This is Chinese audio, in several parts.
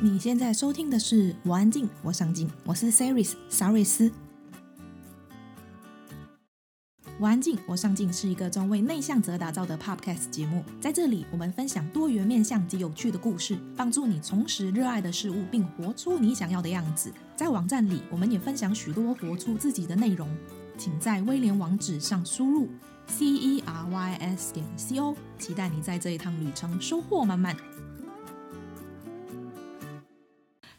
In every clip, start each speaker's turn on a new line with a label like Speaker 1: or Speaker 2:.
Speaker 1: 你现在收听的是《我安静，我上进》，我是 Saris 沙瑞斯。我安静，我上进是一个专为内向者打造的 Podcast 节目，在这里我们分享多元面向及有趣的故事，帮助你重拾热爱的事物，并活出你想要的样子。在网站里，我们也分享许多活出自己的内容，请在威廉网址上输入 c e r y s 点 c o，期待你在这一趟旅程收获满满。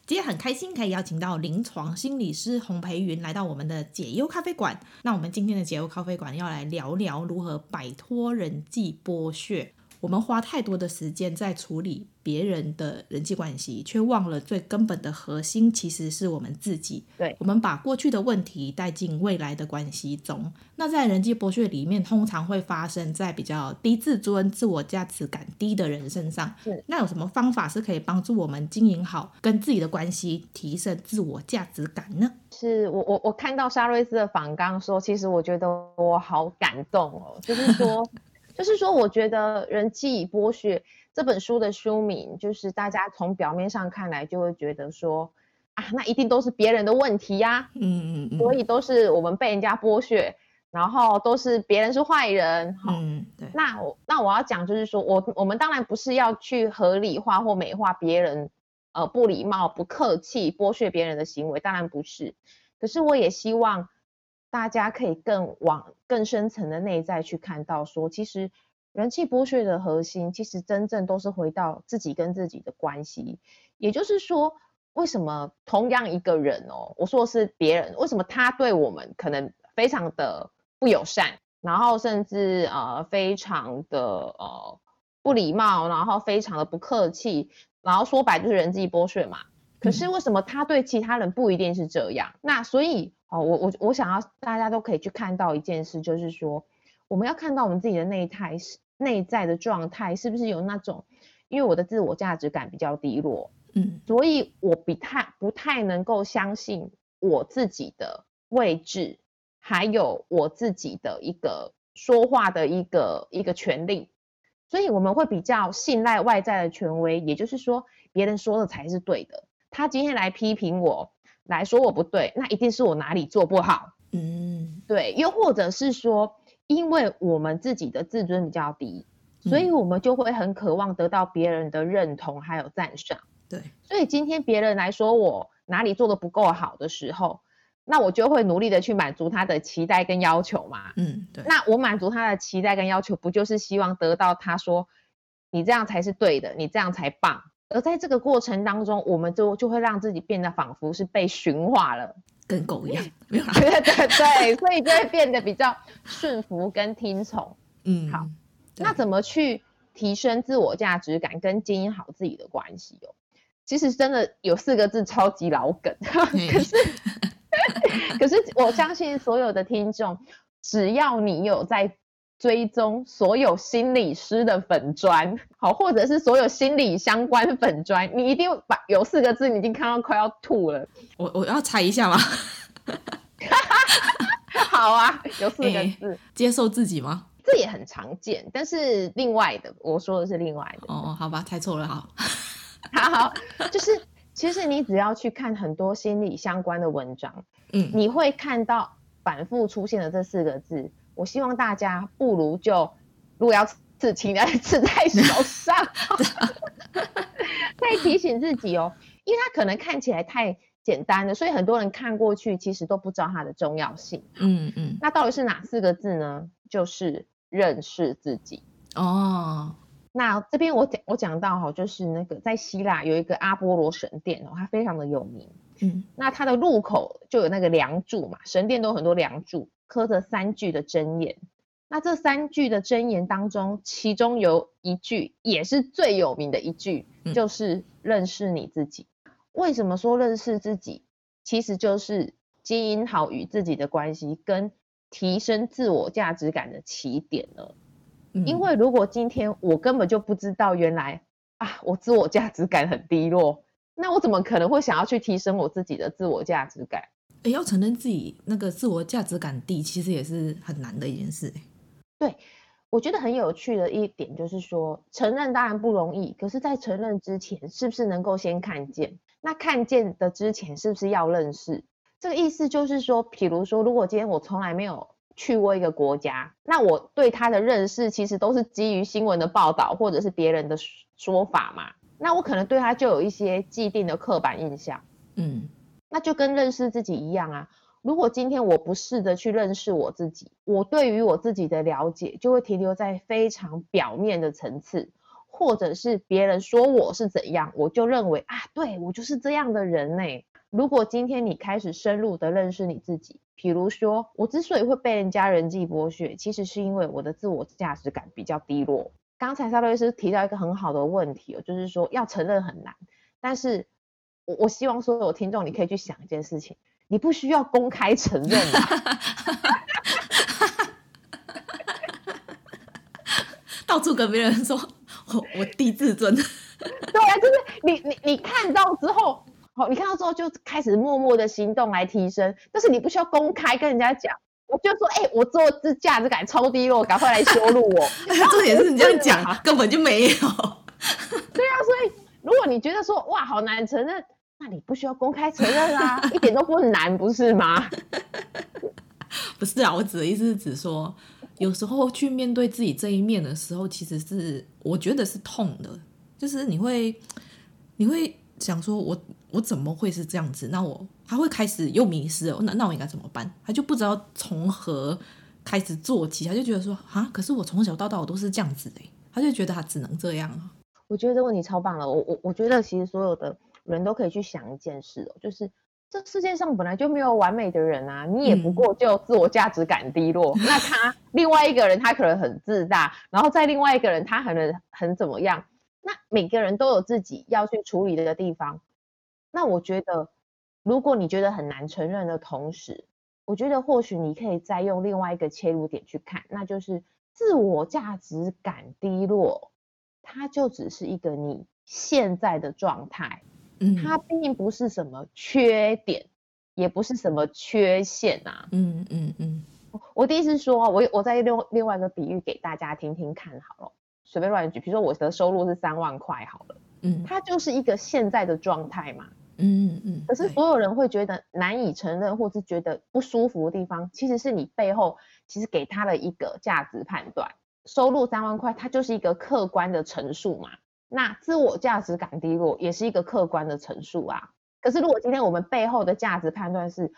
Speaker 1: 今天很开心可以邀请到临床心理师洪培云来到我们的解忧咖啡馆。那我们今天的解忧咖啡馆要来聊聊如何摆脱人际剥削。我们花太多的时间在处理别人的人际关系，却忘了最根本的核心其实是我们自己。
Speaker 2: 对，
Speaker 1: 我们把过去的问题带进未来的关系中。那在人际剥削里面，通常会发生在比较低自尊、自我价值感低的人身上。
Speaker 2: 是，
Speaker 1: 那有什么方法是可以帮助我们经营好跟自己的关系，提升自我价值感呢？
Speaker 2: 是我我我看到沙瑞斯的访纲说，其实我觉得我好感动哦，就是说。就是说，我觉得《人际剥削》这本书的书名，就是大家从表面上看来就会觉得说，啊，那一定都是别人的问题呀、啊，
Speaker 1: 嗯嗯嗯，
Speaker 2: 所以都是我们被人家剥削，然后都是别人是坏人，
Speaker 1: 嗯，对。
Speaker 2: 那我那我要讲就是说，我我们当然不是要去合理化或美化别人，呃，不礼貌、不客气、剥削别人的行为，当然不是。可是我也希望。大家可以更往更深层的内在去看到说，说其实人际剥削的核心，其实真正都是回到自己跟自己的关系。也就是说，为什么同样一个人哦，我说的是别人，为什么他对我们可能非常的不友善，然后甚至呃非常的呃不礼貌，然后非常的不客气，然后说白就是人际剥削嘛。可是为什么他对其他人不一定是这样？那所以。哦，我我我想要大家都可以去看到一件事，就是说，我们要看到我们自己的内态是内在的状态，是不是有那种，因为我的自我价值感比较低落，嗯，所以我不太不太能够相信我自己的位置，还有我自己的一个说话的一个一个权利，所以我们会比较信赖外在的权威，也就是说，别人说的才是对的，他今天来批评我。来说我不对，那一定是我哪里做不好。嗯，对，又或者是说，因为我们自己的自尊比较低，嗯，所以我们就会很渴望得到别人的认同还有赞赏。对，所以今天别人来说我哪里做得不够好的时候，那我就会努力的去满足他的期待跟要求嘛。嗯，对。那我满足他的期待跟要求，不就是希望得到他说你这样才是对的，你这样才棒。而在这个过程当中，我们就就会让自己变得仿佛是被驯化了，
Speaker 1: 跟狗一样，没有啦。
Speaker 2: 对对对，所以就会变得比较顺服跟听从。嗯，好，那怎么去提升自我价值感跟经营好自己的关系哦？其实真的有四个字超级老梗，可是 可是我相信所有的听众，只要你有在。追踪所有心理师的粉砖，好，或者是所有心理相关粉砖，你一定把有四个字，你已经看到快要吐了。
Speaker 1: 我我要猜一下吗？
Speaker 2: 好啊，有四个字，欸，
Speaker 1: 接受自己吗？
Speaker 2: 这也很常见，但是另外的，我说的是另外的。
Speaker 1: 哦，好吧，猜错了，好，
Speaker 2: 好好，就是其实你只要去看很多心理相关的文章，嗯，你会看到反复出现的这四个字。我希望大家不如就，如果要刺青，要刺在手上，可以提醒自己哦，因为它可能看起来太简单了，所以很多人看过去其实都不知道它的重要性。嗯嗯，那到底是哪四个字呢？就是认识自己哦。那这边我讲我讲到哈，就是那个在希腊有一个阿波罗神殿哦，它非常的有名。嗯，那它的入口就有那个梁柱嘛，神殿都有很多梁柱。刻着三句的箴言，那这三句的箴言当中，其中有一句也是最有名的一句，就是认识你自己。为什么说认识自己？其实就是经营好与自己的关系，跟提升自我价值感的起点了。因为如果今天我根本就不知道，原来啊，我自我价值感很低落，那我怎么可能会想要去提升我自己的自我价值感？
Speaker 1: 诶，要承认自己那个自我价值感低，其实也是很难的一件事。
Speaker 2: 对，我觉得很有趣的一点就是说，承认当然不容易，可是，在承认之前，是不是能够先看见？那看见的之前，是不是要认识？这个意思就是说，比如说，如果今天我从来没有去过一个国家，那我对他的认识其实都是基于新闻的报道或者是别人的说法嘛，那我可能对他就有一些既定的刻板印象。
Speaker 1: 嗯，
Speaker 2: 那就跟认识自己一样啊。如果今天我不试着去认识我自己，我对于我自己的了解就会停留在非常表面的层次，或者是别人说我是怎样，我就认为啊，对，我就是这样的人呢。如果今天你开始深入的认识你自己，比如说我之所以会被人家人际剥削，其实是因为我的自我价值感比较低落。刚才萨洛伊斯提到一个很好的问题哦，就是说要承认很难，但是我我希望所有听众你可以去想一件事情。你不需要公开承认的，
Speaker 1: 到处跟别人说我我低自尊。对
Speaker 2: 啊，就是你你你看到之后，好，你看到之后就开始默默的行动来提升，但是你不需要公开跟人家讲，我就说，哎、欸，我做这价值感超低落，赶快来羞辱我。
Speaker 1: 这也是你这样讲，根本就没有。
Speaker 2: 对啊，所以如果你觉得说哇好难承认。那你不需要公开承认啊，一点都不难，不是吗？
Speaker 1: 不是啊，我指的意思是指说，有时候去面对自己这一面的时候，其实是我觉得是痛的，就是你会你会想说我，我我怎么会是这样子？那我他会开始又迷失了，那那我应该怎么办？他就不知道从何开始做起，他就觉得说啊，可是我从小到大我都是这样子的，他就觉得他只能这样。
Speaker 2: 我觉得这问题超棒了，我我我觉得其实所有的。人都可以去想一件事哦，就是这世界上本来就没有完美的人啊，你也不过就自我价值感低落。嗯、那他另外一个人他可能很自大，然后再另外一个人他可能很怎么样？那每个人都有自己要去处理的地方。那我觉得，如果你觉得很难承认的同时，我觉得或许你可以再用另外一个切入点去看，那就是自我价值感低落，它就只是一个你现在的状态。嗯，它并不是什么缺点，也不是什么缺陷啊。
Speaker 1: 嗯嗯嗯。
Speaker 2: 我第一次说，我我再用另外一个比喻给大家听听看好了，随便乱举，比如说我的收入是三万块好了，
Speaker 1: 嗯，
Speaker 2: 它就是一个现在的状态嘛。
Speaker 1: 嗯嗯嗯。
Speaker 2: 可是所有人会觉得难以承认，或是觉得不舒服的地方，其实是你背后其实给他的一个价值判断。收入三万块，它就是一个客观的陈述嘛。那自我价值感低落也是一个客观的陈述啊。可是如果今天我们背后的价值判断是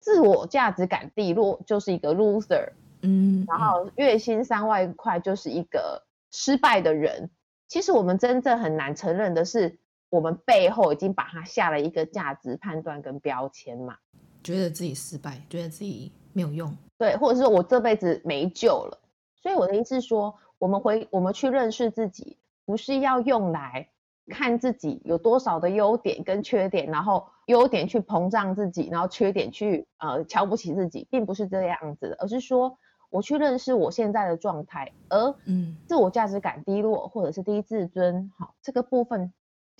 Speaker 2: 自我价值感低落就是一个 loser，
Speaker 1: 嗯，
Speaker 2: 然后月薪三万块就是一个失败的人，其实我们真正很难承认的是，我们背后已经把它下了一个价值判断跟标签嘛，
Speaker 1: 觉得自己失败，觉得自己没有用，
Speaker 2: 对，或者是说我这辈子没救了。所以我的意思是说，我们回我们去认识自己。不是要用来看自己有多少的优点跟缺点，然后优点去膨胀自己，然后缺点去呃瞧不起自己，并不是这样子的，而是说我去认识我现在的状态，而嗯，自我价值感低落或者是低自尊，好，这个部分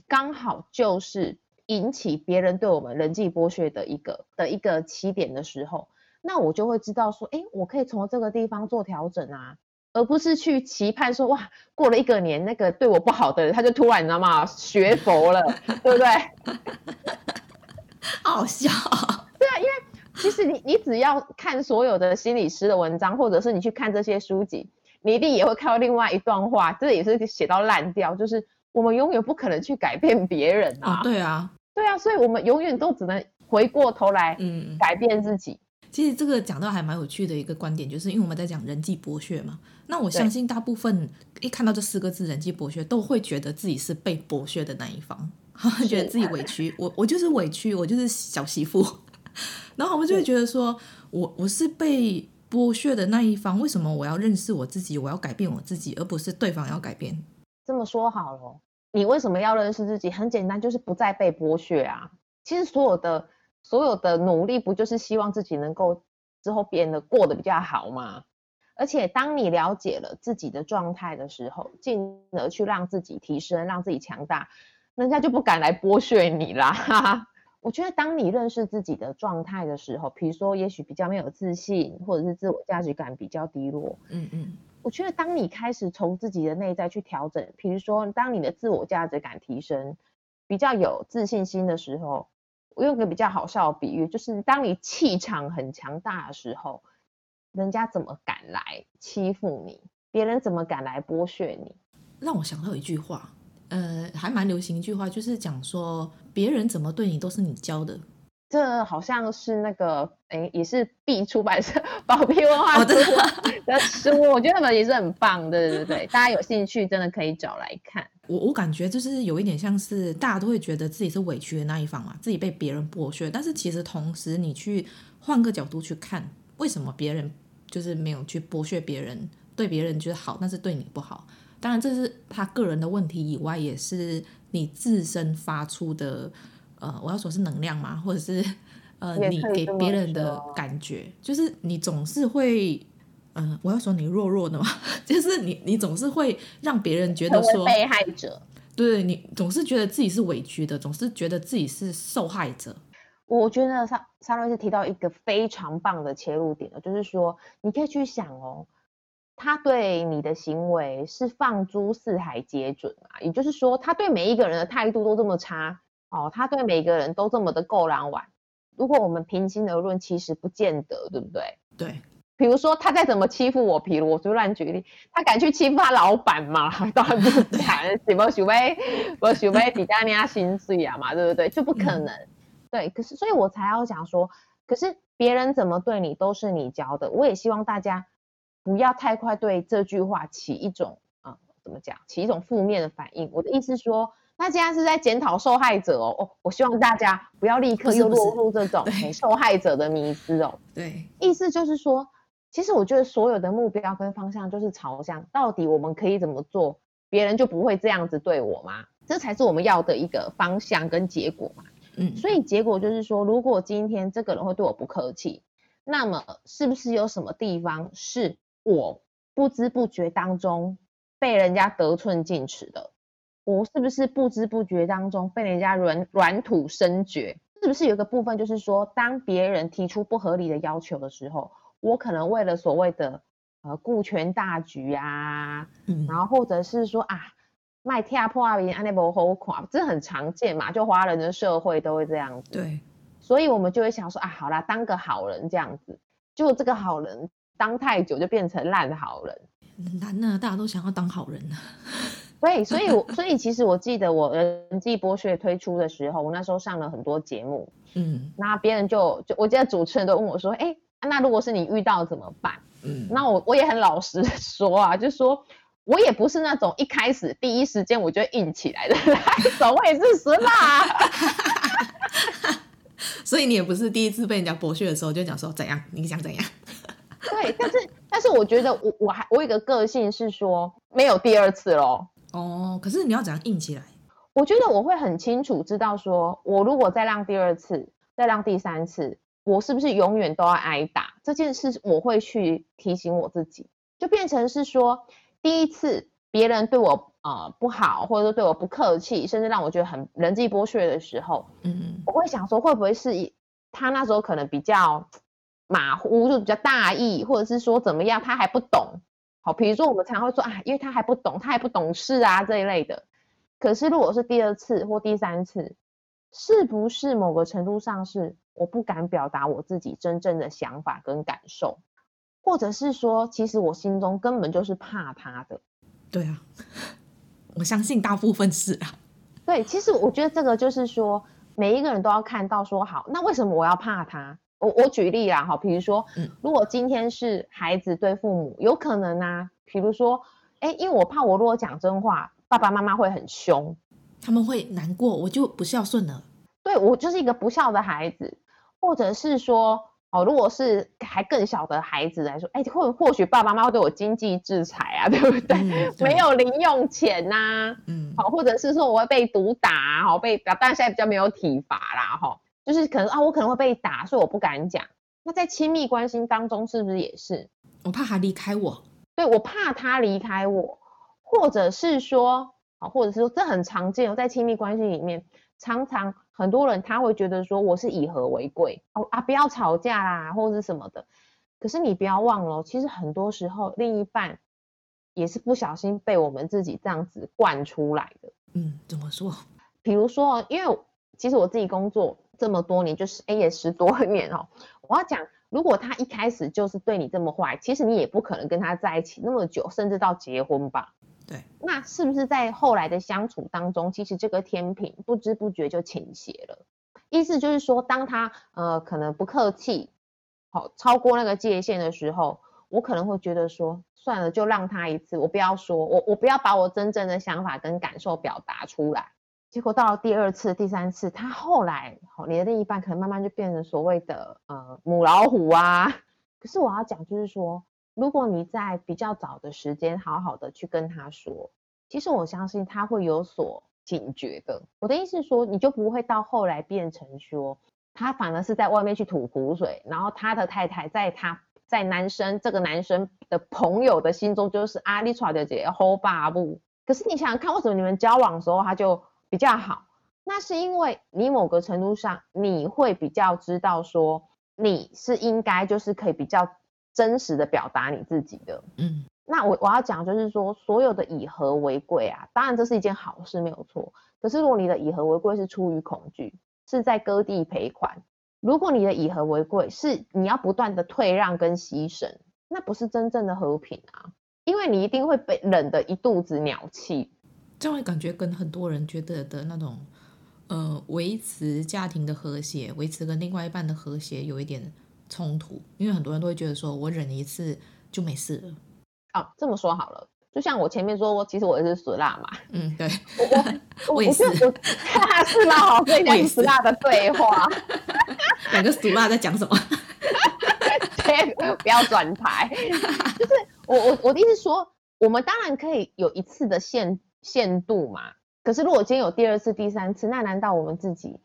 Speaker 2: 刚好就是引起别人对我们人际剥削的一个的一个起点的时候，那我就会知道说，哎，我可以从这个地方做调整啊。而不是去期盼说哇，过了一个年，那个对我不好的人，他就突然你知道吗？学佛了，对不对？
Speaker 1: 好笑。
Speaker 2: 对啊，因为其实你你只要看所有的心理师的文章，或者是你去看这些书籍，你一定也会看到另外一段话，这也是写到烂掉，就是我们永远不可能去改变别人啊。
Speaker 1: 哦，对啊，
Speaker 2: 对啊，所以我们永远都只能回过头来，嗯，改变自己。
Speaker 1: 其实这个讲到还蛮有趣的一个观点，就是因为我们在讲人际剥削嘛。那我相信大部分一看到这四个字“人际剥削”，都会觉得自己是被剥削的那一方，觉得自己委屈。我我就是委屈，我就是小媳妇。然后我们就会觉得说，我我是被剥削的那一方，为什么我要认识我自己，我要改变我自己，而不是对方要改变？
Speaker 2: 这么说好了，你为什么要认识自己？很简单，就是不再被剥削啊。其实所有的。所有的努力不就是希望自己能够之后变得过得比较好吗？而且当你了解了自己的状态的时候，进而去让自己提升，让自己强大，人家就不敢来剥削你啦。哈哈，我觉得当你认识自己的状态的时候，比如说也许比较没有自信，或者是自我价值感比较低落，
Speaker 1: 嗯嗯，
Speaker 2: 我觉得当你开始从自己的内在去调整，比如说当你的自我价值感提升，比较有自信心的时候，我用个比较好笑的比喻，就是当你气场很强大的时候，人家怎么敢来欺负你？别人怎么敢来剥削你？
Speaker 1: 让我想到一句话，呃，还蛮流行一句话，就是讲说别人怎么对你都是你教的。
Speaker 2: 这好像是那个，哎，也是 B 出版社 宝瓶文化出的书，我觉得他们也是很棒，对对对，大家有兴趣真的可以找来看。
Speaker 1: 我我感觉就是有一点像是大家都会觉得自己是委屈的那一方嘛，自己被别人剥削，但是其实同时你去换个角度去看，为什么别人就是没有去剥削别人，对别人觉得好，但是对你不好？当然这是他个人的问题以外，也是你自身发出的。呃，我要说是能量嘛，或者是呃，你给别人的感觉，就是你总是会，嗯、呃，我要说你弱弱的嘛，就是你你总是会让别人觉得说
Speaker 2: 被害者，
Speaker 1: 对，你总是觉得自己是委屈的，总是觉得自己是受害者。
Speaker 2: 我觉得沙沙瑞斯提到一个非常棒的切入点，就是说你可以去想哦，他对你的行为是放诸四海皆准啊，也就是说，他对每一个人的态度都这么差。哦，他对每个人都这么的够狼玩。如果我们平心而论，其实不见得，对不对？
Speaker 1: 对。
Speaker 2: 比如说，他再怎么欺负我，比如我就乱举例，他敢去欺负他老板吗？当然不敢，什么许威，我许威底下那薪水啊嘛，对不对？就不可能。嗯、对，可是所以我才要讲说，可是别人怎么对你都是你教的。我也希望大家不要太快对这句话起一种啊、嗯，怎么讲？起一种负面的反应。我的意思是说。那现在是在检讨受害者哦哦，我希望大家不要立刻又落入这种受害者的迷思哦。
Speaker 1: 对，
Speaker 2: 意思就是说，其实我觉得所有的目标跟方向就是朝向，到底我们可以怎么做，别人就不会这样子对我吗？这才是我们要的一个方向跟结果嘛。嗯，所以结果就是说，如果今天这个人会对我不客气，那么是不是有什么地方是我不知不觉当中被人家得寸进尺的？我是不是不知不觉当中被人家软软土深掘？是不是有一个部分就是说，当别人提出不合理的要求的时候，我可能为了所谓的呃顾全大局啊，嗯，然后或者是说啊卖跳破啊，安尼无好看，这很常见嘛，就华人的社会都会这样子。
Speaker 1: 对，
Speaker 2: 所以我们就会想说啊，好啦，当个好人这样子，结果这个好人当太久就变成烂好人。
Speaker 1: 难呢，大家都想要当好人呢。
Speaker 2: 对，所以，我所以其实我记得我人际剥削推出的时候，我那时候上了很多节目，嗯，那别人就就我记得主持人都问我说，哎，那如果是你遇到怎么办？嗯，那我我也很老实说啊，就说我也不是那种一开始第一时间我就硬起来的那种，我也是死啦。
Speaker 1: 所以你也不是第一次被人家剥削的时候就讲说怎样，你想怎样？
Speaker 2: 对，但是但是我觉得我我还我有一个个性是说没有第二次咯。
Speaker 1: 哦，可是你要怎样硬起来？
Speaker 2: 我觉得我会很清楚知道，说我如果再让第二次，再让第三次，我是不是永远都要挨打？这件事我会去提醒我自己，就变成是说，第一次别人对我呃不好，或者说对我不客气，甚至让我觉得很人际剥削的时候，嗯，我会想说，会不会是他那时候可能比较马虎，就比较大意，或者是说怎么样，他还不懂。好，比如说我们常会说啊，因为他还不懂，他还不懂事啊这一类的。可是如果是第二次或第三次，是不是某个程度上是我不敢表达我自己真正的想法跟感受，或者是说，其实我心中根本就是怕他的。
Speaker 1: 对啊，我相信大部分是啊。
Speaker 2: 对，其实我觉得这个就是说，每一个人都要看到说，好，那为什么我要怕他？我我举例啦，哈，比如说，如果今天是孩子对父母，有可能啊，比如说，哎，因为我怕我如果讲真话，爸爸妈妈会很凶，
Speaker 1: 他们会难过，我就不孝顺了。
Speaker 2: 对，我就是一个不孝的孩子，或者是说，哦，如果是还更小的孩子来说，哎，或或许爸爸妈妈会对我经济制裁啊，对不对？嗯、对没有零用钱呐、啊，嗯，好，或者是说我会被毒打，好被，但现在比较没有体罚啦，哈。就是可能啊，我可能会被打，所以我不敢讲。那在亲密关系当中，是不是也是？
Speaker 1: 我怕他离开我，
Speaker 2: 对，我怕他离开我，或者是说啊，或者是说这很常见哦，在亲密关系里面，常常很多人他会觉得说我是以和为贵哦啊，不要吵架啦，或者是什么的。可是你不要忘了，其实很多时候另一半也是不小心被我们自己这样子惯出来的。
Speaker 1: 嗯，怎么说？
Speaker 2: 比如说，因为其实我自己工作这么多年，就是哎也十多年哦。我要讲，如果他一开始就是对你这么坏，其实你也不可能跟他在一起那么久，甚至到结婚吧。
Speaker 1: 对。
Speaker 2: 那是不是在后来的相处当中，其实这个天平不知不觉就倾斜了？意思就是说，当他呃可能不客气，好超过那个界限的时候，我可能会觉得说，算了，就让他一次，我不要说，我我不要把我真正的想法跟感受表达出来。结果到了第二次、第三次，他后来，好，你的另一半可能慢慢就变成所谓的呃母老虎啊。可是我要讲就是说，如果你在比较早的时间好好的去跟他说，其实我相信他会有所。警觉的，我的意思是说，你就不会到后来变成说，他反而是在外面去吐苦水，然后他的太太在他在男生这个男生的朋友的心中就是阿丽耍的姐好霸布。可是你想想看，为什么你们交往的时候他就比较好？那是因为你某个程度上你会比较知道说，你是应该就是可以比较真实的表达你自己的，嗯。那我我要讲就是说，所有的以和为贵啊，当然这是一件好事，没有错。可是如果你的以和为贵是出于恐惧，是在割地赔款；如果你的以和为贵是你要不断的退让跟牺牲，那不是真正的和平啊，因为你一定会被冷得一肚子鸟气。
Speaker 1: 这样感觉跟很多人觉得的那种，呃，维持家庭的和谐，维持跟另外一半的和谐有一点冲突，因为很多人都会觉得说我忍一次就没事了。
Speaker 2: 哦，这么说好了，就像我前面说，我其实我也是死辣嘛。
Speaker 1: 嗯，对，
Speaker 2: 我 我也是，我 是吗？所以两个死辣的对话，
Speaker 1: 两个死辣在讲什么？
Speaker 2: 不要转台。就是我我我的意思说，我们当然可以有一次的限限度嘛。可是如果今天有第二次、第三次，那难道我们自己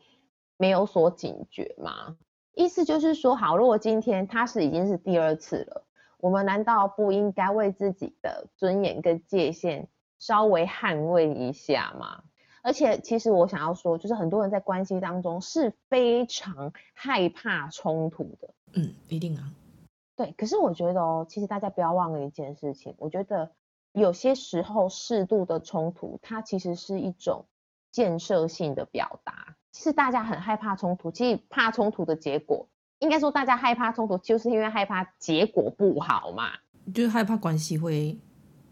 Speaker 2: 没有所警觉吗？意思就是说，好，如果今天他是已经是第二次了。我们难道不应该为自己的尊严跟界限稍微捍卫一下吗？而且，其实我想要说，就是很多人在关系当中是非常害怕冲突的。
Speaker 1: 嗯，一定啊。
Speaker 2: 对，可是我觉得哦，其实大家不要忘了一件事情，我觉得有些时候适度的冲突，它其实是一种建设性的表达。其实大家很害怕冲突，其实怕冲突的结果。应该说，大家害怕冲突，就是因为害怕结果不好嘛，
Speaker 1: 就是害怕关系会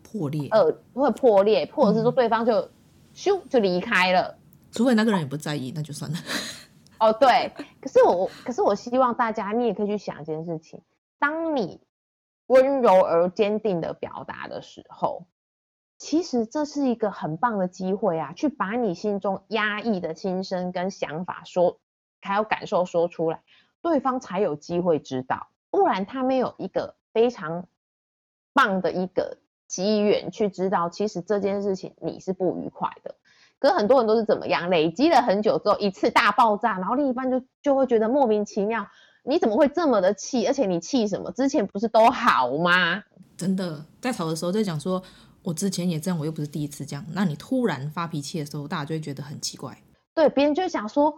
Speaker 1: 破裂，
Speaker 2: 呃，会破裂，或者是说对方就咻就离开了，
Speaker 1: 除非那个人也不在意，那就算了。
Speaker 2: 哦，对，可是我，可是我希望大家，你也可以去想一件事情，当你温柔而坚定的表达的时候，其实这是一个很棒的机会啊，去把你心中压抑的心声跟想法说，还有感受说出来。对方才有机会知道，不然他没有一个非常棒的一个机缘去知道，其实这件事情你是不愉快的。可很多人都是怎么样，累积了很久之后一次大爆炸，然后另一半就就会觉得莫名其妙，你怎么会这么的气？而且你气什么？之前不是都好吗？
Speaker 1: 真的，在吵的时候在讲说，我之前也这样，我又不是第一次这样。那你突然发脾气的时候，大家就会觉得很奇怪。
Speaker 2: 对，别人就会想说，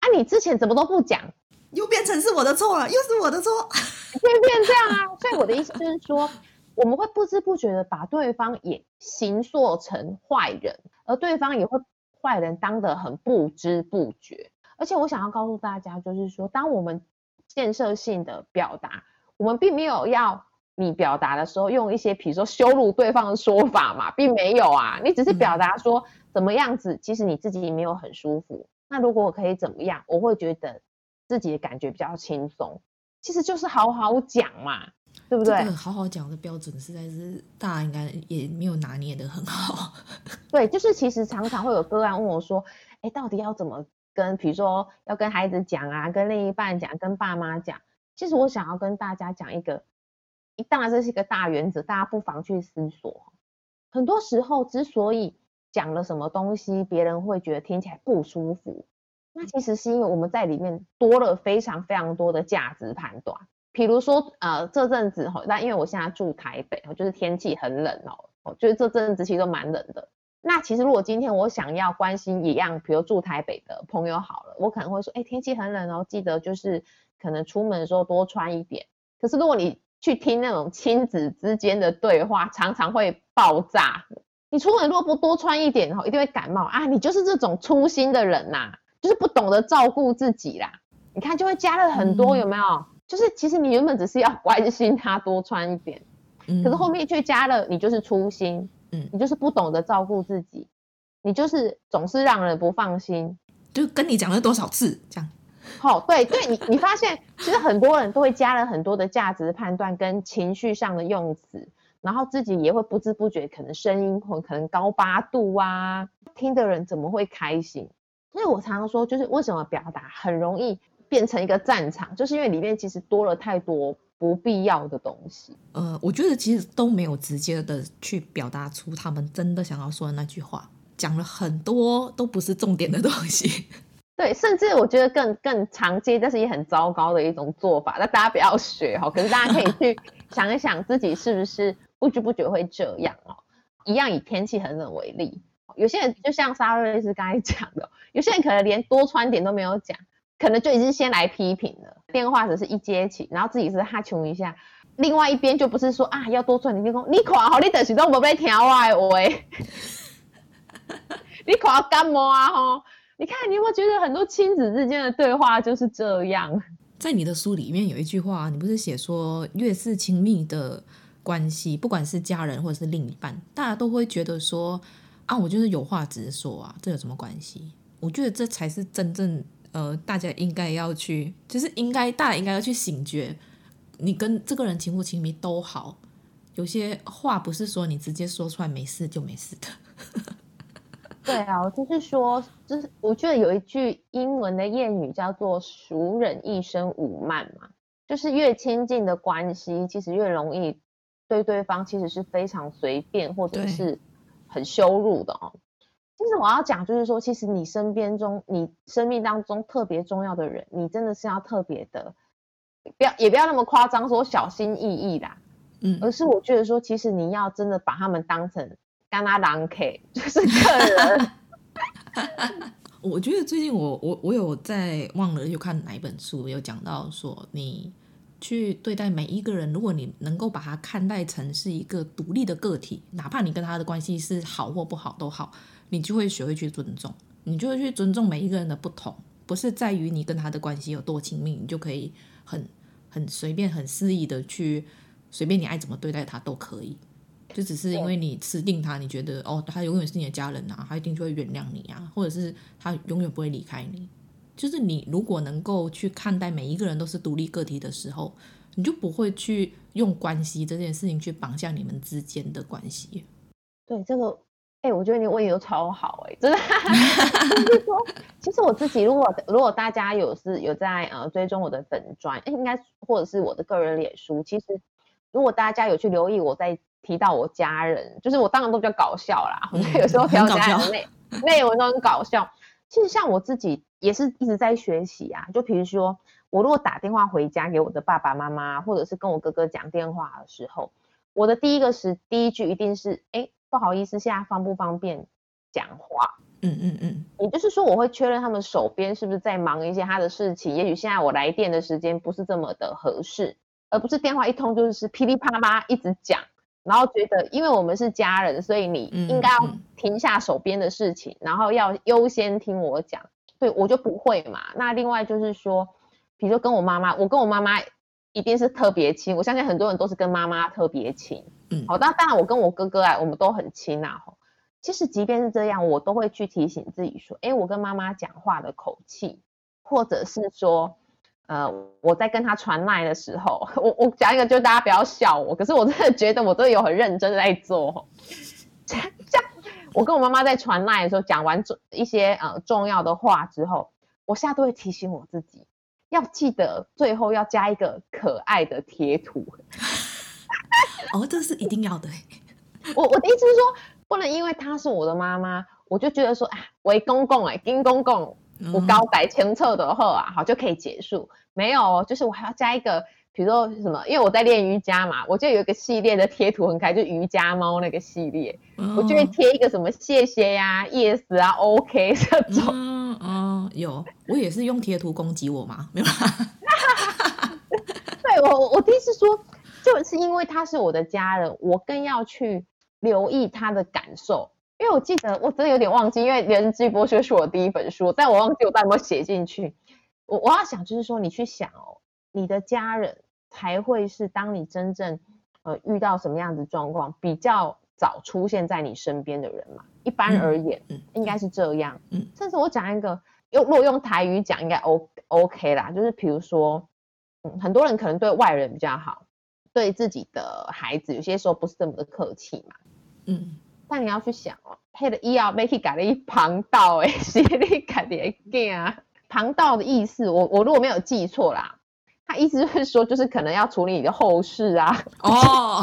Speaker 2: 啊，你之前怎么都不讲？
Speaker 1: 又变成是我的错了，又是我的错，
Speaker 2: 会变这样啊！所以我的意思就是说，我们会不知不觉的把对方也形塑成坏人，而对方也会坏人当得很不知不觉。而且我想要告诉大家，就是说，当我们建设性的表达，我们并没有要你表达的时候用一些比如说羞辱对方的说法嘛，并没有啊，你只是表达说怎么样子，其实你自己也没有很舒服。那如果我可以怎么样，我会觉得。自己的感觉比较轻松，其实就是好好讲嘛，对不对？
Speaker 1: 这个好好讲的标准实在是大家应该也没有拿捏得很好。
Speaker 2: 对，就是其实常常会有个案问我说，哎，到底要怎么跟，比如说要跟孩子讲啊，跟另一半讲，跟爸妈讲。其实我想要跟大家讲一个，当然这是一个大原则，大家不妨去思索。很多时候之所以讲了什么东西，别人会觉得听起来不舒服。那其实是因为我们在里面多了非常非常多的价值判断，比如说呃这阵子哈，那因为我现在住台北，就是天气很冷哦，就是这阵子其实都蛮冷的。那其实如果今天我想要关心一样，比如住台北的朋友好了，我可能会说，哎，天气很冷哦，记得就是可能出门的时候多穿一点。可是如果你去听那种亲子之间的对话，常常会爆炸。你出门如果不多穿一点，一定会感冒啊！你就是这种粗心的人呐、啊，就是不懂得照顾自己啦。你看就会加了很多，有没有？嗯、就是其实你原本只是要 关心他多穿一点，嗯、可是后面却加了你就是粗心，嗯，你就是不懂得照顾自己，你就是总是让人不放心。
Speaker 1: 就跟你讲了多少次这样？
Speaker 2: 好、哦，对对，你你发现其实很多人都会加了很多的价值判断跟情绪上的用词。然后自己也会不知不觉，可能声音或可能高八度啊，听的人怎么会开心？所以我常常说，就是为什么表达很容易变成一个战场，就是因为里面其实多了太多不必要的东西。
Speaker 1: 呃，我觉得其实都没有直接的去表达出他们真的想要说的那句话，讲了很多都不是重点的东西。
Speaker 2: 对，甚至我觉得更更常见，但是也很糟糕的一种做法。那大家不要学哈，可是大家可以去 想一想自己是不是。不知不觉会这样哦，一样以天气很冷为例，有些人就像沙瑞斯刚才讲的，有些人可能连多穿点都没有讲，可能就已经先来批评了。电话只是一接起，然后自己是哈穷一下，另外一边就不是说啊要多穿点，你讲你看好你等时都不被听我的话，你看干嘛啊吼？你看你有没有觉得很多亲子之间的对话就是这样？
Speaker 1: 在你的书里面有一句话，你不是写说越是亲密的。关系，不管是家人或者是另一半，大家都会觉得说啊，我就是有话直说啊，这有什么关系？我觉得这才是真正呃，大家应该要去，就是应该大家应该要去醒觉，你跟这个人亲不亲密都好，有些话不是说你直接说出来没事就没事的。
Speaker 2: 对啊，就是说，就是我觉得有一句英文的谚语叫做“熟人一生五慢”嘛，就是越亲近的关系，其实越容易。对对方其实是非常随便，或者是很羞辱的哦。其实我要讲就是说，其实你身边中，你生命当中特别重要的人，你真的是要特别的，不要也不要那么夸张说小心翼翼啦，嗯，而是我觉得说，其实你要真的把他们当成干拉郎 K，就是客人。
Speaker 1: 我觉得最近我我我有在忘了又看哪一本书有讲到说你。去对待每一个人，如果你能够把他看待成是一个独立的个体，哪怕你跟他的关系是好或不好都好，你就会学会去尊重，你就会去尊重每一个人的不同，不是在于你跟他的关系有多亲密，你就可以很很随便、很肆意的去随便你爱怎么对待他都可以，就只是因为你吃定他，你觉得哦，他永远是你的家人啊，他一定就会原谅你啊，或者是他永远不会离开你。就是你如果能够去看待每一个人都是独立个体的时候，你就不会去用关系这件事情去绑架你们之间的关系。
Speaker 2: 对这个，哎、欸，我觉得你问的都超好、欸，哎，真的。就是说，其实我自己，如果如果大家有是有在呃追踪我的粉专，应该或者是我的个人脸书，其实如果大家有去留意我在提到我家人，就是我当然都比较搞笑啦，嗯、有时候聊家人内内容都很搞笑。其实像我自己。也是一直在学习啊，就比如说，我如果打电话回家给我的爸爸妈妈，或者是跟我哥哥讲电话的时候，我的第一个是第一句一定是，哎，不好意思，现在方不方便讲话？嗯嗯嗯，也就是说，我会确认他们手边是不是在忙一些他的事情，也许现在我来电的时间不是这么的合适，而不是电话一通就是噼里啪啦一直讲，然后觉得因为我们是家人，所以你应该要停下手边的事情，然后要优先听我讲。对，我就不会嘛。那另外就是说，比如说跟我妈妈，我跟我妈妈一定是特别亲。我相信很多人都是跟妈妈特别亲。嗯，好，那当然我跟我哥哥啊，我们都很亲啊。其实即便是这样，我都会去提醒自己说，哎，我跟妈妈讲话的口气，或者是说，呃，我在跟她传赖的时候，我我讲一个，就大家不要笑我，可是我真的觉得我都有很认真的在做。这样。我跟我妈妈在传赖的时候，讲完一些呃重要的话之后，我现在都会提醒我自己，要记得最后要加一个可爱的贴图。
Speaker 1: 哦，这是一定要的。
Speaker 2: 我我的意思是说，不能因为她是我的妈妈，我就觉得说，哎，为公公哎，丁公公我高白清澈的话啊，好就可以结束。没有，就是我还要加一个。比如说什么，因为我在练瑜伽嘛，我就有一个系列的贴图很可爱，就瑜伽猫那个系列，哦、我就会贴一个什么谢谢呀、啊、yes 啊、OK 这种。
Speaker 1: 嗯，嗯，有，我也是用贴图攻击我吗？没有。
Speaker 2: 对，我我第一次说，就是因为他是我的家人，我更要去留意他的感受。因为我记得，我真的有点忘记，因为人际剥削是我第一本书，但我忘记我到底有没有写进去。我我要想就是说，你去想哦，你的家人才会是当你真正呃遇到什么样子状况比较早出现在你身边的人嘛。一般而言，嗯，应该是这样。嗯，甚至我讲一个用如果用台语讲，应该 O OK 啦。就是比如说，嗯，很多人可能对外人比较好，对自己的孩子有些时候不是这么的客气嘛。嗯。但你要去想哦，他的医药被去改了一旁道，哎，是你改的给啊？旁道的意思，我我如果没有记错啦，他意思就是说，就是可能要处理你的后事啊。哦，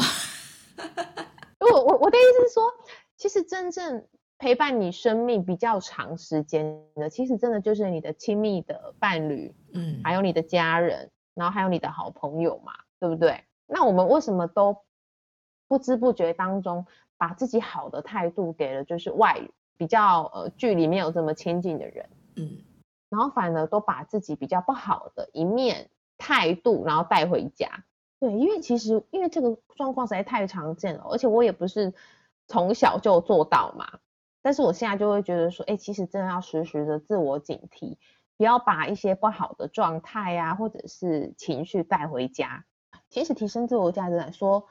Speaker 2: 我我我的意思是说，其实真正陪伴你生命比较长时间的，其实真的就是你的亲密的伴侣，嗯，还有你的家人，然后还有你的好朋友嘛，对不对？那我们为什么都不知不觉当中？把自己好的态度给了就是外比较呃距离没有这么亲近的人，嗯，然后反而都把自己比较不好的一面态度然后带回家，对，因为其实因为这个状况实在太常见了，而且我也不是从小就做到嘛，但是我现在就会觉得说，哎，其实真的要时时的自我警惕，不要把一些不好的状态啊或者是情绪带回家。其实提升自我价值来说。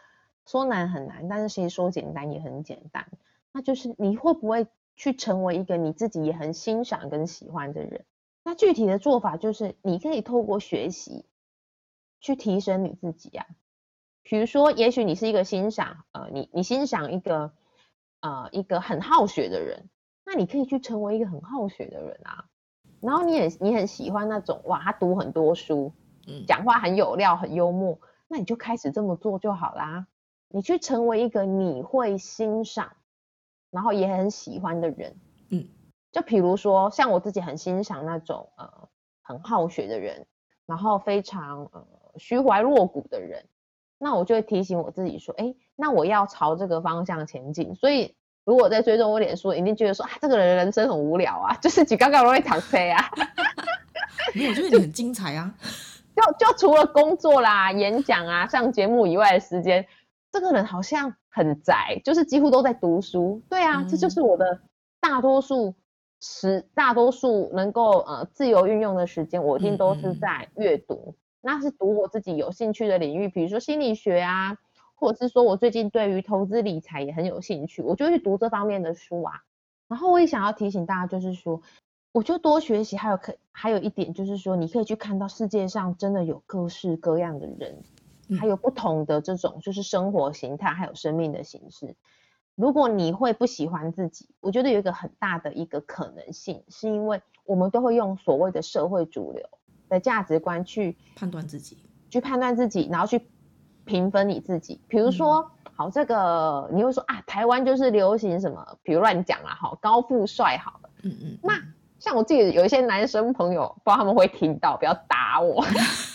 Speaker 2: 说难很难，但是其实说简单也很简单。那就是你会不会去成为一个你自己也很欣赏跟喜欢的人？那具体的做法就是，你可以透过学习去提升你自己啊。比如说，也许你是一个欣赏呃，你你欣赏一个呃一个很好学的人，那你可以去成为一个很好学的人啊。然后你也你很喜欢那种哇，他读很多书，嗯，讲话很有料，很幽默，那你就开始这么做就好啦。你去成为一个你会欣赏，然后也很喜欢的人，嗯，就比如说像我自己很欣赏那种呃很好学的人，然后非常呃虚怀若谷的人，那我就会提醒我自己说，哎，那我要朝这个方向前进。所以如果在追踪我脸书，一定觉得说啊，这个人的人生很无聊啊，就是几刚刚容易躺车啊。
Speaker 1: 没有，我觉得你很精彩啊。
Speaker 2: 就就除了工作啦、演讲啊、上节目以外的时间。这个人好像很宅，就是几乎都在读书。对啊，嗯、这就是我的大多数时，大多数能够呃自由运用的时间，我一定都是在阅读。那是读我自己有兴趣的领域，比如说心理学啊，或者是说我最近对于投资理财也很有兴趣，我就去读这方面的书啊。然后我也想要提醒大家，就是说，我就多学习，还有可还有一点就是说，你可以去看到世界上真的有各式各样的人。还有不同的这种就是生活形态，还有生命的形式。如果你会不喜欢自己，我觉得有一个很大的一个可能性，是因为我们都会用所谓的社会主流的价值观去
Speaker 1: 判断自己，
Speaker 2: 去判断自己，然后去评分你自己。比如说，嗯、好，这个你会说啊，台湾就是流行什么，比如乱讲啦，好，高富帅，好了，嗯嗯。那像我自己有一些男生朋友，不知道他们会听到，不要打我。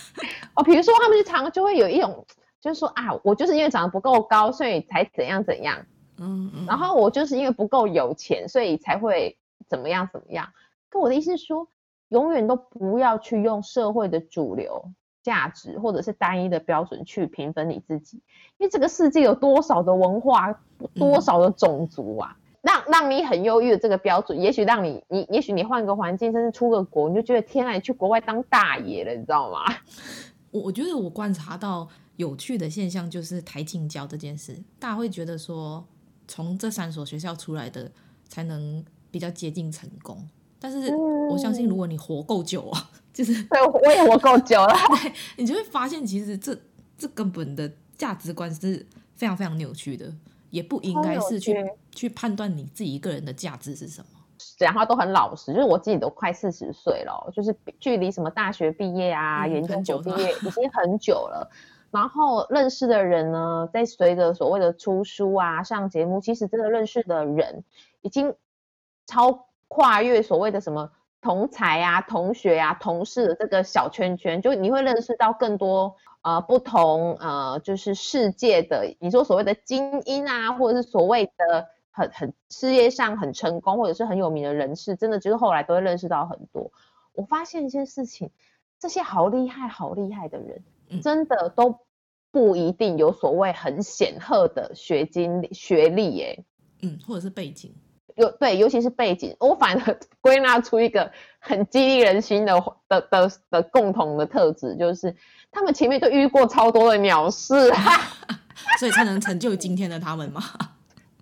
Speaker 2: 哦，比如说他们就常就会有一种，就是说啊，我就是因为长得不够高，所以才怎样怎样，嗯嗯，然后我就是因为不够有钱，所以才会怎么样怎么样。可我的意思是说，永远都不要去用社会的主流价值或者是单一的标准去评分你自己，因为这个世界有多少的文化，多少的种族啊，嗯、让让你很优越的这个标准，也许让你你也许你换个环境，甚至出个国，你就觉得天啊，你去国外当大爷了，你知道吗？
Speaker 1: 我我觉得我观察到有趣的现象就是台清交这件事，大家会觉得说，从这三所学校出来的才能比较接近成功，但是我相信如果你活够久啊，就是
Speaker 2: 对，我也活够久了，
Speaker 1: 对，你就会发现其实这这根本的价值观是非常非常扭曲的，也不应该是去去判断你自己一个人的价值是什么。
Speaker 2: 讲话都很老实，就是我自己都快四十岁了，就是距离什么大学毕业啊、嗯、研究所毕业已经很久了。然后认识的人呢，在随着所谓的出书啊、上节目，其实真的认识的人已经超跨越所谓的什么同才啊、同学啊、同事的这个小圈圈，就你会认识到更多呃不同呃就是世界的，你说所谓的精英啊，或者是所谓的。很很事业上很成功或者是很有名的人士，真的就是后来都会认识到很多。我发现一件事情，这些好厉害、好厉害的人，真的都不一定有所谓很显赫的学经学历，耶，
Speaker 1: 嗯，或者是背景，
Speaker 2: 有对，尤其是背景，我反而 归纳出一个很激励人心的的的的，的共同的特质，就是他们前面都遇过超多的鸟事，
Speaker 1: 所以才能成就今天的他们吗？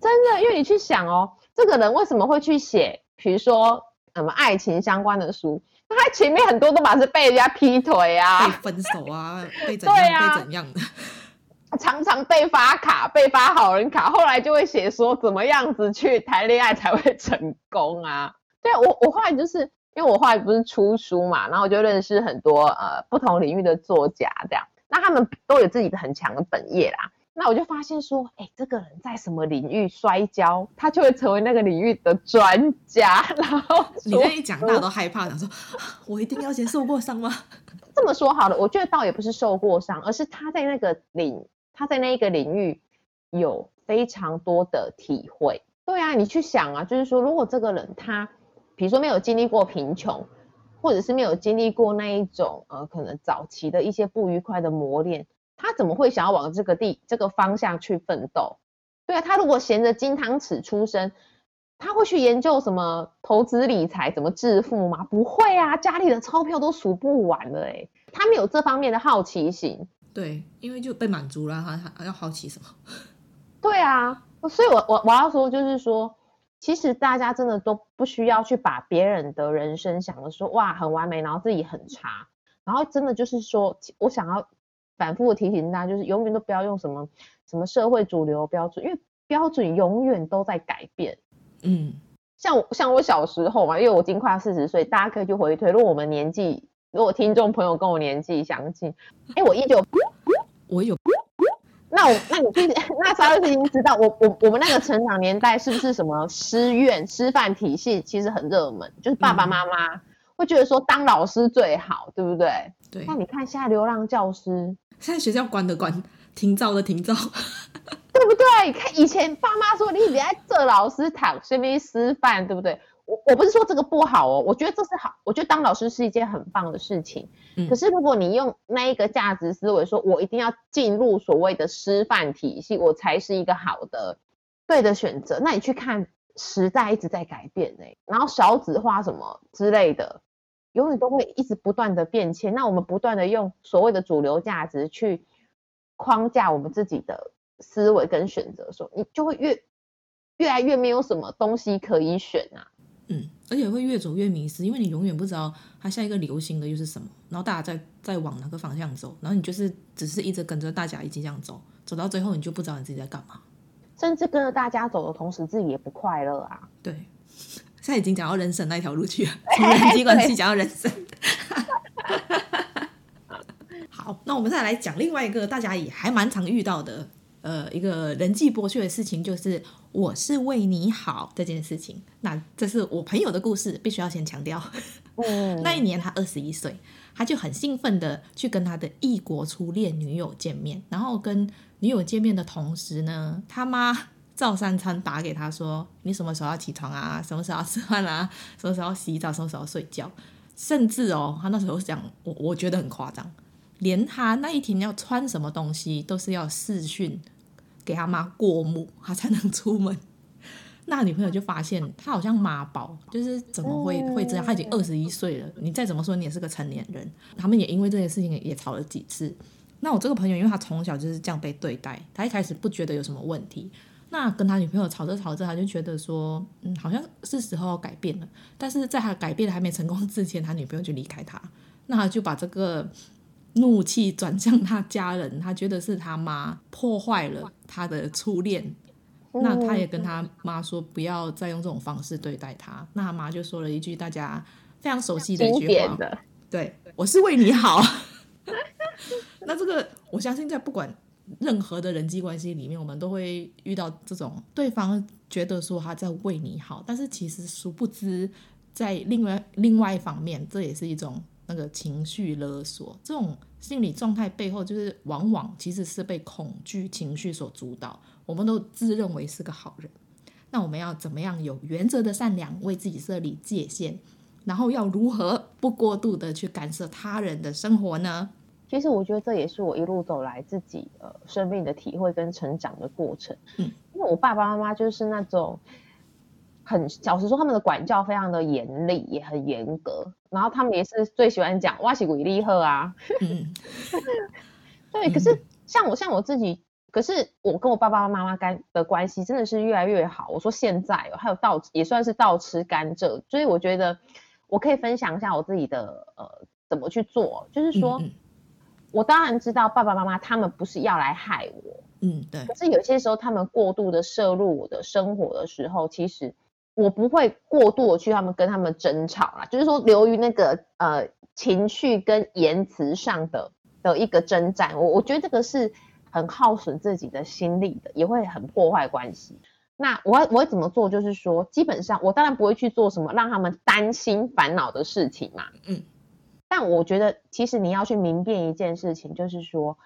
Speaker 2: 真的，因为你去想哦，这个人为什么会去写，比如说什么爱情相关的书？那他前面很多都嘛是被人家劈腿啊，
Speaker 1: 被分手啊，被怎样、啊、被怎样的，
Speaker 2: 常常被发卡，被发好人卡，后来就会写说怎么样子去谈恋爱才会成功啊？对，我我后来就是因为我后来不是出书嘛，然后我就认识很多呃不同领域的作家，这样，那他们都有自己的很强的本业啦。那我就发现说，哎，这个人在什么领域摔跤，他就会成为那个领域的专家。然后
Speaker 1: 你这一讲，大家都害怕，想说，我一定要先受过伤吗？
Speaker 2: 这么说好了，我觉得倒也不是受过伤，而是他在那个领，他在那一个领域有非常多的体会。对啊，你去想啊，就是说，如果这个人他，比如说没有经历过贫穷，或者是没有经历过那一种呃，可能早期的一些不愉快的磨练。他怎么会想要往这个地这个方向去奋斗？对啊，他如果衔着金汤匙出生，他会去研究什么投资理财、怎么致富吗？不会啊，家里的钞票都数不完了哎，他没有这方面的好奇心。
Speaker 1: 对，因为就被满足了，他他要好奇什么？
Speaker 2: 对啊，所以我我我要说就是说，其实大家真的都不需要去把别人的人生想的说哇很完美，然后自己很差，然后真的就是说我想要。反复的提醒大家，就是永远都不要用什么什么社会主流标准，因为标准永远都在改变。
Speaker 1: 嗯，
Speaker 2: 像我像我小时候嘛，因为我已经快四十岁，大家可以去回推。如果我们年纪，如果听众朋友跟我年纪相近，哎，我一九，
Speaker 1: 我有，
Speaker 2: 那我那你 那曹老师已经知道，我我我们那个成长年代是不是什么师院师范体系其实很热门，就是爸爸妈妈会觉得说当老师最好，对不对？
Speaker 1: 对。
Speaker 2: 那你看现在流浪教师。
Speaker 1: 现在学校关的关，停照的停照，
Speaker 2: 对不对？看以前爸妈说你别在这老师躺，顺便师范，对不对？我我不是说这个不好哦，我觉得这是好，我觉得当老师是一件很棒的事情。嗯。可是如果你用那一个价值思维，说我一定要进入所谓的师范体系，我才是一个好的对的选择，那你去看时代一直在改变哎，然后少子化什么之类的。永远都会一直不断的变迁，那我们不断的用所谓的主流价值去框架我们自己的思维跟选择，说你就会越越来越没有什么东西可以选啊。
Speaker 1: 嗯，而且会越走越迷失，因为你永远不知道它下一个流行的又是什么，然后大家在在往哪个方向走，然后你就是只是一直跟着大家一起这样走，走到最后你就不知道你自己在干嘛，
Speaker 2: 甚至跟着大家走的同时自己也不快乐啊。
Speaker 1: 对。现在已经讲到人生那条路去了，从人际关系讲到人生。好，那我们再来讲另外一个大家也还蛮常遇到的，呃，一个人际剥削的事情，就是我是为你好这件事情。那这是我朋友的故事，必须要先强调。嗯，那一年他二十一岁，他就很兴奋的去跟他的异国初恋女友见面，然后跟女友见面的同时呢，他妈。照三餐打给他说：“你什么时候要起床啊？什么时候要吃饭啊？什么时候要洗澡？什么时候要睡觉？”甚至哦，他那时候讲我，我觉得很夸张，连他那一天要穿什么东西都是要视讯给他妈过目，他才能出门。那女朋友就发现他好像妈宝，就是怎么会会这样？他已经二十一岁了，你再怎么说你也是个成年人。他们也因为这件事情也吵了几次。那我这个朋友，因为他从小就是这样被对待，他一开始不觉得有什么问题。那跟他女朋友吵着吵着，他就觉得说，嗯，好像是时候要改变了。但是在他改变还没成功之前，他女朋友就离开他。那他就把这个怒气转向他家人，他觉得是他妈破坏了他的初恋。那他也跟他妈说，不要再用这种方式对待他。那他妈就说了一句大家非常熟悉的一句话：“对，我是为你好。”那这个我相信在不管。任何的人际关系里面，我们都会遇到这种对方觉得说他在为你好，但是其实殊不知，在另外另外一方面，这也是一种那个情绪勒索。这种心理状态背后，就是往往其实是被恐惧情绪所主导。我们都自认为是个好人，那我们要怎么样有原则的善良，为自己设立界限，然后要如何不过度的去干涉他人的生活呢？
Speaker 2: 其实我觉得这也是我一路走来自己呃生命的体会跟成长的过程。嗯，因为我爸爸妈妈就是那种很，小时候他们的管教非常的严厉，也很严格。然后他们也是最喜欢讲“哇西鬼力赫”啊。嗯，对。可是像我像我自己，可是我跟我爸爸妈妈干的关系真的是越来越好。我说现在哦，还有倒也算是倒吃甘蔗，所以我觉得我可以分享一下我自己的呃怎么去做，就是说。嗯我当然知道爸爸妈妈他们不是要来害我，
Speaker 1: 嗯，对。
Speaker 2: 可是有些时候他们过度的摄入我的生活的时候，其实我不会过度的去他们跟他们争吵啦，就是说流于那个呃情绪跟言辞上的的一个征战，我我觉得这个是很耗损自己的心力的，也会很破坏关系。那我我会怎么做？就是说，基本上我当然不会去做什么让他们担心烦恼的事情嘛，嗯。但我觉得，其实你要去明辨一件事情，就是说，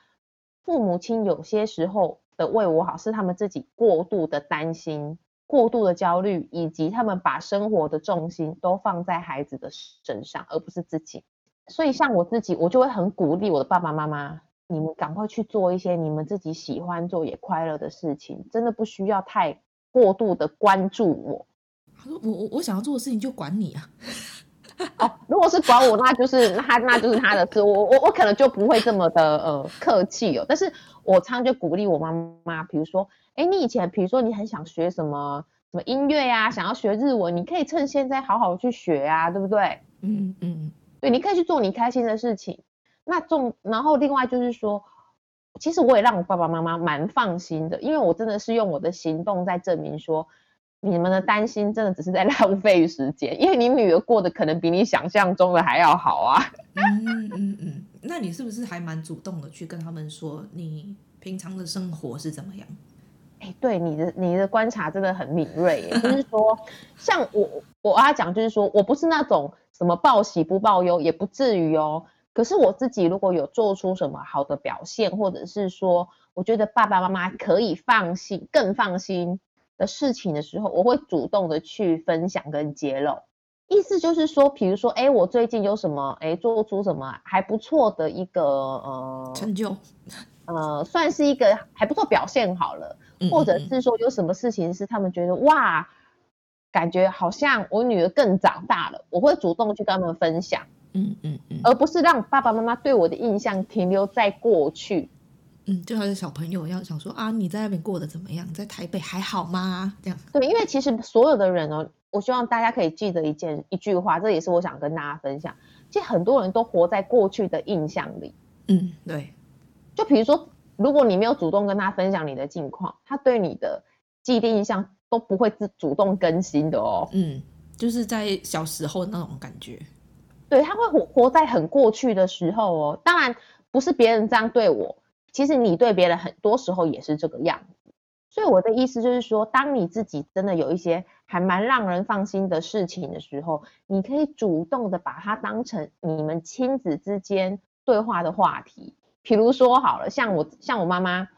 Speaker 2: 父母亲有些时候的为我好，是他们自己过度的担心、过度的焦虑，以及他们把生活的重心都放在孩子的身上，而不是自己。所以，像我自己，我就会很鼓励我的爸爸妈妈，你们赶快去做一些你们自己喜欢做也快乐的事情，真的不需要太过度的关注我。
Speaker 1: 他说：“我我我想要做的事情就管你啊。”
Speaker 2: 哦，如果是管我，那就是那他那就是他的事，我我我可能就不会这么的呃客气哦。但是我常常就鼓励我妈妈，比如说，哎，你以前比如说你很想学什么什么音乐呀，想要学日文，你可以趁现在好好去学啊，对不对？嗯嗯，对，你可以去做你开心的事情。那重，然后另外就是说，其实我也让我爸爸妈妈蛮放心的，因为我真的是用我的行动在证明说。你们的担心真的只是在浪费时间，因为你女儿过得可能比你想象中的还要好啊。
Speaker 1: 嗯嗯嗯，那你是不是还蛮主动的去跟他们说你平常的生活是怎么样？
Speaker 2: 哎，对，你的你的观察真的很敏锐，就是说，像我我要讲，就是说我不是那种什么报喜不报忧，也不至于哦。可是我自己如果有做出什么好的表现，或者是说我觉得爸爸妈妈可以放心，更放心。的事情的时候，我会主动的去分享跟揭露，意思就是说，比如说，哎，我最近有什么，哎，做出什么还不错的一个呃
Speaker 1: 成就，
Speaker 2: 呃，算是一个还不错表现好了，嗯嗯嗯，或者是说有什么事情是他们觉得哇，感觉好像我女儿更长大了，我会主动去跟他们分享，嗯嗯嗯，而不是让爸爸妈妈对我的印象停留在过去。
Speaker 1: 嗯，就好像小朋友要想说啊，你在那边过得怎么样？在台北还好吗？这样。
Speaker 2: 对，因为其实所有的人哦，我希望大家可以记得一件一句话，这也是我想跟大家分享。其实很多人都活在过去的印象里。
Speaker 1: 嗯，对。
Speaker 2: 就比如说，如果你没有主动跟他分享你的近况，他对你的既定印象都不会自主动更新的哦。
Speaker 1: 嗯，就是在小时候那种感觉。
Speaker 2: 对，他会活活在很过去的时候哦。当然不是别人这样对我。其实你对别人很多时候也是这个样子，所以我的意思就是说，当你自己真的有一些还蛮让人放心的事情的时候，你可以主动的把它当成你们亲子之间对话的话题。比如说好了，像我像我妈妈，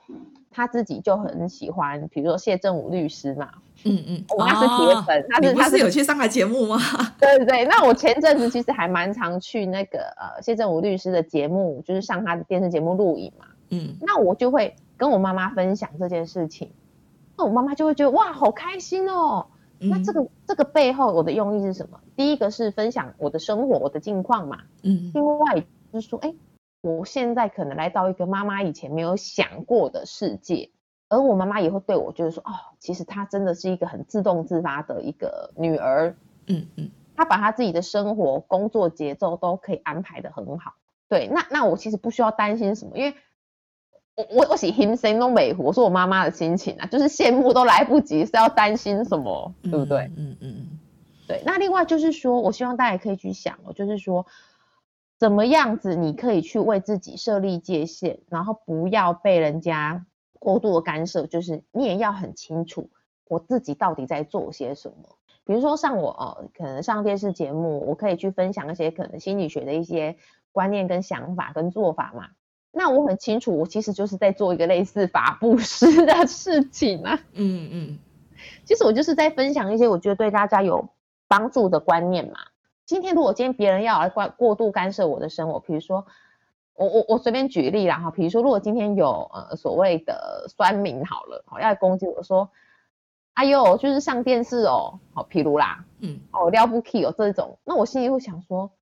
Speaker 2: 她自己就很喜欢，比如说谢振武律师嘛，嗯嗯，我妈是铁粉，她是她
Speaker 1: 是有去上海节目吗？
Speaker 2: 对对对，那我前阵子其实还蛮常去那个呃谢振武律师的节目，就是上他的电视节目录影嘛。嗯，那我就会跟我妈妈分享这件事情，那我妈妈就会觉得哇，好开心哦。嗯、那这个这个背后我的用意是什么？第一个是分享我的生活，我的近况嘛。嗯，另外就是说，哎，我现在可能来到一个妈妈以前没有想过的世界，而我妈妈也会对我就是说，哦，其实她真的是一个很自动自发的一个女儿。嗯嗯，她把她自己的生活、工作节奏都可以安排的很好。对，那那我其实不需要担心什么，因为。我我我喜心生都美，我说我妈妈的心情啊，就是羡慕都来不及，是要担心什么，对不对？嗯嗯嗯，对。那另外就是说，我希望大家也可以去想哦，就是说，怎么样子你可以去为自己设立界限，然后不要被人家过度的干涉，就是你也要很清楚我自己到底在做些什么。比如说像我哦，可能上电视节目，我可以去分享一些可能心理学的一些观念跟想法跟做法嘛。那我很清楚，我其实就是在做一个类似法布施的事情啊。嗯嗯，其实我就是在分享一些我觉得对大家有帮助的观念嘛。今天如果今天别人要来过过度干涉我的生活，比如说我我我随便举例啦哈，比如说如果今天有呃所谓的酸民好了，好要攻击我说，哎呦就是上电视哦，好譬如啦，嗯，哦了不起哦这种，那我心里会想说，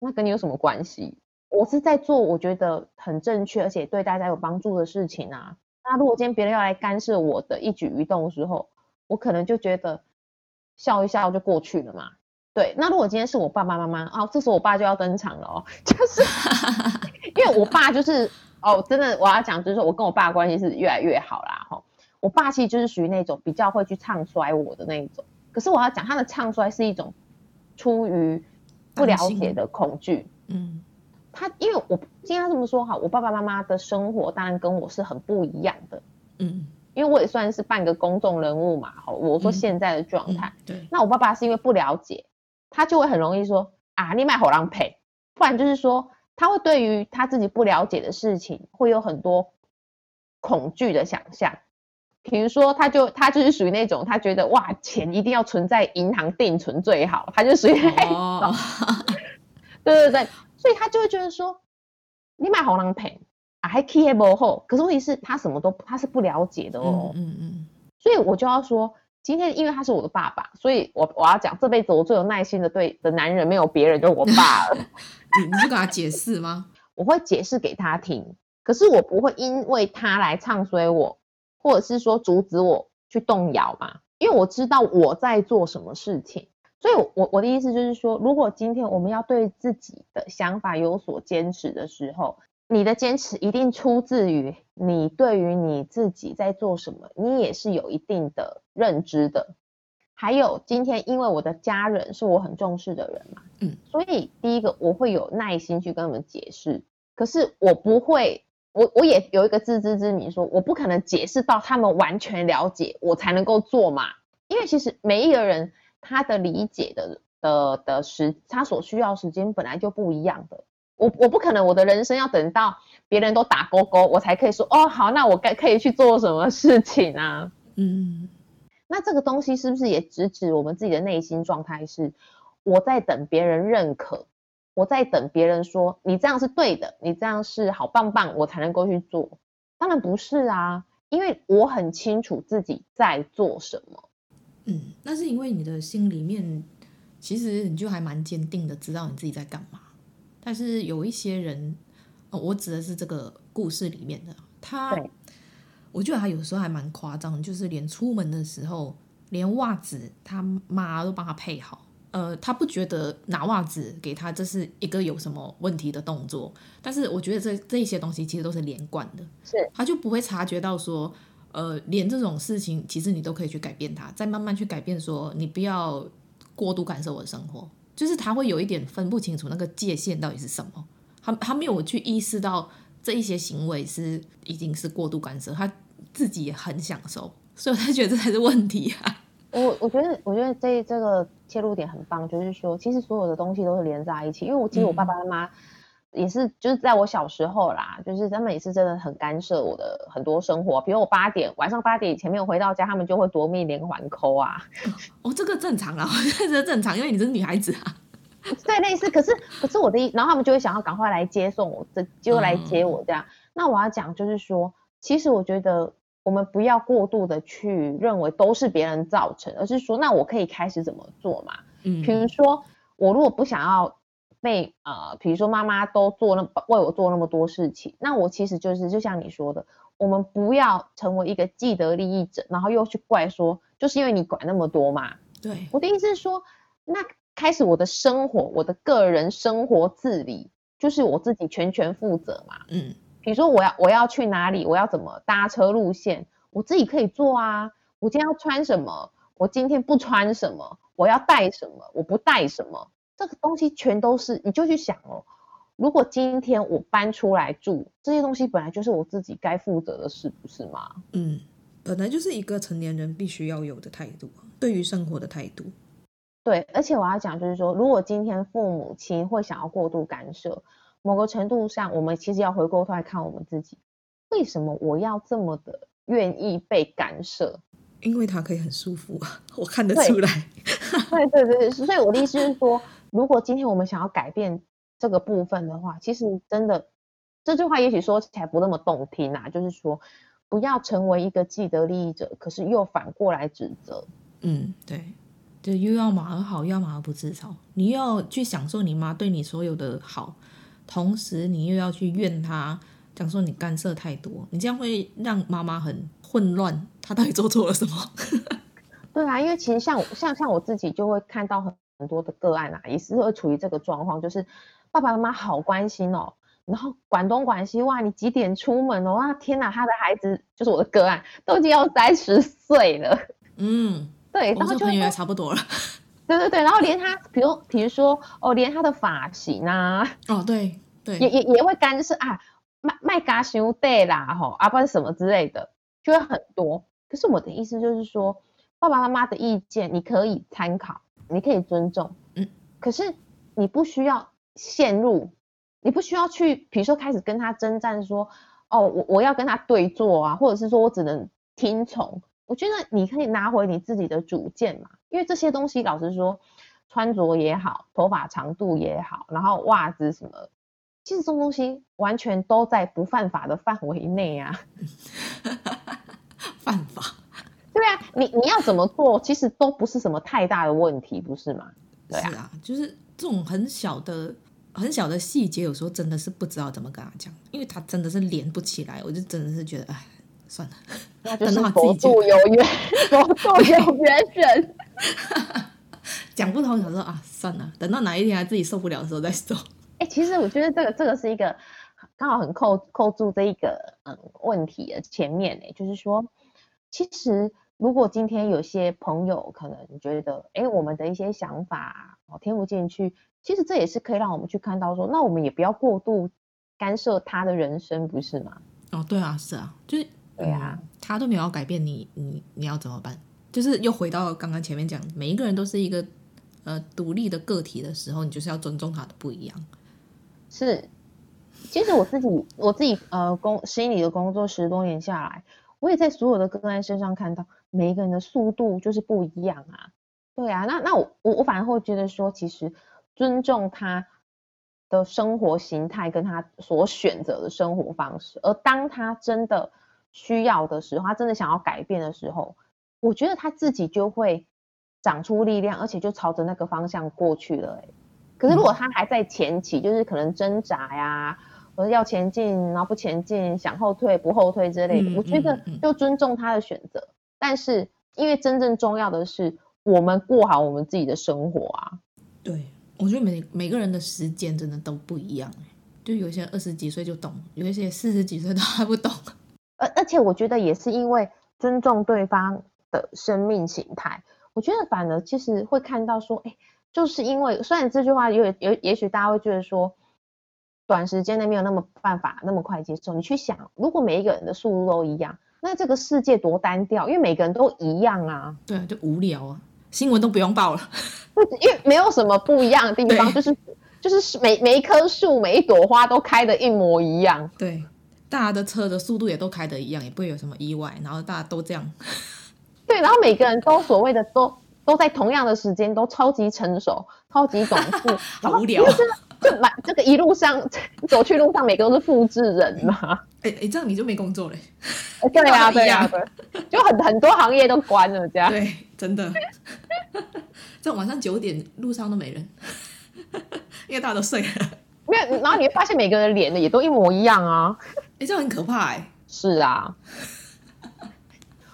Speaker 2: 那跟你有什么关系？我是在做我觉得很正确而且对大家有帮助的事情啊。那如果今天别人要来干涉我的一举一动的时候，我可能就觉得笑一笑就过去了嘛。对，那如果今天是我爸爸妈妈啊，这时候我爸就要登场了哦，就是 因为我爸就是哦，真的我要讲就是说我跟我爸的关系是越来越好啦哈。我爸其实就是属于那种比较会去唱衰我的那一种，可是我要讲他的唱衰是一种出于不了解的恐惧，嗯，他因为我今天这么说哈，我爸爸妈妈的生活当然跟我是很不一样的，嗯。因为我也算是半个公众人物嘛，好，我说现在的状态，嗯嗯，对，那我爸爸是因为不了解。他就会很容易说啊，你买火狼赔，不然就是说他会对于他自己不了解的事情会有很多恐惧的想象，比如说他就他就是属于那种他觉得哇钱一定要存在银行定存最好，他就属于那种，哦、对对 对，所以他就会觉得说你买红狼赔啊还 keep 不好，可是问题是他什么都他是不了解的哦，嗯嗯，嗯，所以我就要说。今天因为他是我的爸爸，所以我我要讲这辈子我最有耐心的对的男人没有别人，就是我爸了。
Speaker 1: 你你是跟他解释吗？
Speaker 2: 我会解释给他听，可是我不会因为他来唱衰我，或者是说阻止我去动摇嘛，因为我知道我在做什么事情。所以我，我我的意思就是说，如果今天我们要对自己的想法有所坚持的时候。你的坚持一定出自于你对于你自己在做什么，你也是有一定的认知的。还有今天，因为我的家人是我很重视的人嘛，嗯，所以第一个我会有耐心去跟他们解释。可是我不会，我我也有一个自知之明说，说我不可能解释到他们完全了解我才能够做嘛。因为其实每一个人他的理解的的的时，他所需要时间本来就不一样的。我我不可能，我的人生要等到别人都打勾勾，我才可以说哦好，那我该可以去做什么事情啊？嗯，那这个东西是不是也直指我们自己的内心状态？是我在等别人认可，我在等别人说你这样是对的，你这样是好棒棒，我才能够去做。当然不是啊，因为我很清楚自己在做什么。
Speaker 1: 嗯，那是因为你的心里面其实你就还蛮坚定的，知道你自己在干嘛。但是有一些人，哦，我指的是这个故事里面的他，我觉得他有时候还蛮夸张，就是连出门的时候，连袜子他妈都帮他配好，呃，他不觉得拿袜子给他这是一个有什么问题的动作，但是我觉得这这些东西其实都是连贯的，是，他就不会察觉到说，呃，连这种事情其实你都可以去改变它，再慢慢去改变，说你不要过度感受我的生活。就是他会有一点分不清楚那个界限到底是什么，他他没有去意识到这一些行为是已经是过度干涉，他自己也很享受，所以他觉得这才是问题啊。
Speaker 2: 我我觉得我觉得这这个切入点很棒，就是说其实所有的东西都是连在一起，因为我其实我爸爸妈妈。嗯也是，就是在我小时候啦，就是他们也是真的很干涉我的很多生活，比如我八点晚上八点以前没有回到家，他们就会夺命连环扣啊。
Speaker 1: 哦，这个正常啊，这个正常，因为你是女孩子啊。
Speaker 2: 对，类似，可是可是我的意，然后他们就会想要赶快来接送我，这就来接我这样。嗯、那我要讲就是说，其实我觉得我们不要过度的去认为都是别人造成，而是说，那我可以开始怎么做嘛？嗯，比如说我如果不想要。被呃，比如说妈妈都做那为我做那么多事情，那我其实就是就像你说的，我们不要成为一个既得利益者，然后又去怪说，就是因为你管那么多嘛。对，我的意思是说，那开始我的生活，我的个人生活自理，就是我自己全权负责嘛。嗯，比如说我要我要去哪里，我要怎么搭车路线，我自己可以做啊。我今天要穿什么，我今天不穿什么，我要带什么，我不带什么。这个东西全都是，你就去想哦，如果今天我搬出来住，这些东西本来就是我自己该负责的事，不是吗？
Speaker 1: 嗯，本来就是一个成年人必须要有的态度，对于生活的态度。
Speaker 2: 对，而且我要讲就是说，如果今天父母亲会想要过度干涉，某个程度上，我们其实要回过头来看我们自己，为什么我要这么的愿意被干涉？
Speaker 1: 因为他可以很舒服啊，我看得出来。
Speaker 2: 对对对对，所以我的意思是说。如果今天我们想要改变这个部分的话，其实真的这句话也许说起来不那么动听啊，就是说不要成为一个既得利益者，可是又反过来指责。
Speaker 1: 嗯，对，就又要马儿好，又要马儿不吃草。你又要去享受你妈对你所有的好，同时你又要去怨她，讲说你干涉太多，你这样会让妈妈很混乱。她到底做错了什么？
Speaker 2: 对啊，因为其实像像像我自己就会看到很很多的个案啊，也是会处于这个状况，就是爸爸妈妈好关心哦，然后管东管西，哇，你几点出门哦？哇，天哪，他的孩子就是我的个案，都已经要三十岁了。
Speaker 1: 嗯。
Speaker 2: 对，然后就
Speaker 1: 也差不多了。
Speaker 2: 对对对，然后连他，比如比如说哦，连他的发型啊，
Speaker 1: 哦对对，
Speaker 2: 也也也会干涉啊，卖卖嘎修对啦，吼啊，不然什么之类的，就会很多。可是我的意思就是说，爸爸妈妈的意见你可以参考，你可以尊重，嗯，可是你不需要陷入，你不需要去，比如说开始跟他征战说，说哦，我我要跟他对坐啊，或者是说我只能听从。我觉得你可以拿回你自己的主见嘛，因为这些东西老实说，穿着也好，头发长度也好，然后袜子什么，其实这种东西完全都在不犯法的范围内啊。
Speaker 1: 犯法？
Speaker 2: 对啊，你你要怎么做，其实都不是什么太大的问题，不是吗？对啊，
Speaker 1: 是啊，就是这种很小的、很小的细节，有时候真的是不知道怎么跟他讲，因为他真的是连不起来，我就真的是觉得，哎。算了，
Speaker 2: 那就是佛度有缘，佛度有缘人。
Speaker 1: 讲不通，想说啊，算了，等到哪一天他自己受不了的时候再说。
Speaker 2: 哎、欸，其实我觉得这个这个是一个刚好很扣扣住这一个嗯问题的前面呢，就是说，其实如果今天有些朋友可能觉得，哎、欸，我们的一些想法哦听不进去，其实这也是可以让我们去看到说，那我们也不要过度干涉他的人生，不是吗？
Speaker 1: 哦，对啊，是啊，就是。
Speaker 2: 对啊、嗯，
Speaker 1: 他都没有要改变你，你你要怎么办？就是又回到刚刚前面讲，每一个人都是一个呃独立的个体的时候，你就是要尊重他的不一样。
Speaker 2: 是，其实我自己我自己呃工心理的工作十多年下来，我也在所有的个案身上看到，每一个人的速度就是不一样啊。对啊，那那我我我反而会觉得说，其实尊重他的生活形态跟他所选择的生活方式，而当他真的。需要的时候，他真的想要改变的时候，我觉得他自己就会长出力量，而且就朝着那个方向过去了。哎，可是如果他还在前期，就是可能挣扎呀，或者要前进，然后不前进，想后退不后退之类的，我觉得就尊重他的选择。但是，因为真正重要的是，我们过好我们自己的生活啊。
Speaker 1: 对，我觉得每每个人的时间真的都不一样，就有些二十几岁就懂，有一些四十几岁都还不懂。
Speaker 2: 而而且我觉得也是因为尊重对方的生命形态，我觉得反而其实会看到说，哎，就是因为虽然这句话有有，也许大家会觉得说，短时间内没有那么办法那么快接受。你去想，如果每一个人的速度都一样，那这个世界多单调，因为每个人都一样啊。
Speaker 1: 对，就无聊啊，新闻都不用报了，
Speaker 2: 因为没有什么不一样的地方，就是就是每每一棵树每一朵花都开的一模一样。
Speaker 1: 对。大家的车的速度也都开的一样，也不会有什么意外，然后大家都这样。
Speaker 2: 对，然后每个人都所谓的都都在同样的时间都超级成熟、超级懂事，
Speaker 1: 好无聊。
Speaker 2: 就满这个一路上 走去路上，每个都是复制人嘛。
Speaker 1: 哎哎，这样你就没工作了。
Speaker 2: 对啊，对啊，对，就很很多行业都关了，这样。
Speaker 1: 对，真的。这晚上九点路上都没人，因为大家都睡了。
Speaker 2: 没有，然后你会发现每个人脸的也都一模一样啊。
Speaker 1: 哎、欸，这很可怕哎、欸。
Speaker 2: 是啊，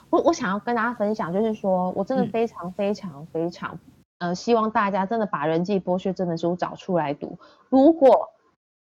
Speaker 2: 我我想要跟大家分享，就是说我真的非常非常非常，嗯、呃，希望大家真的把《人际剥削症》的书找出来读。如果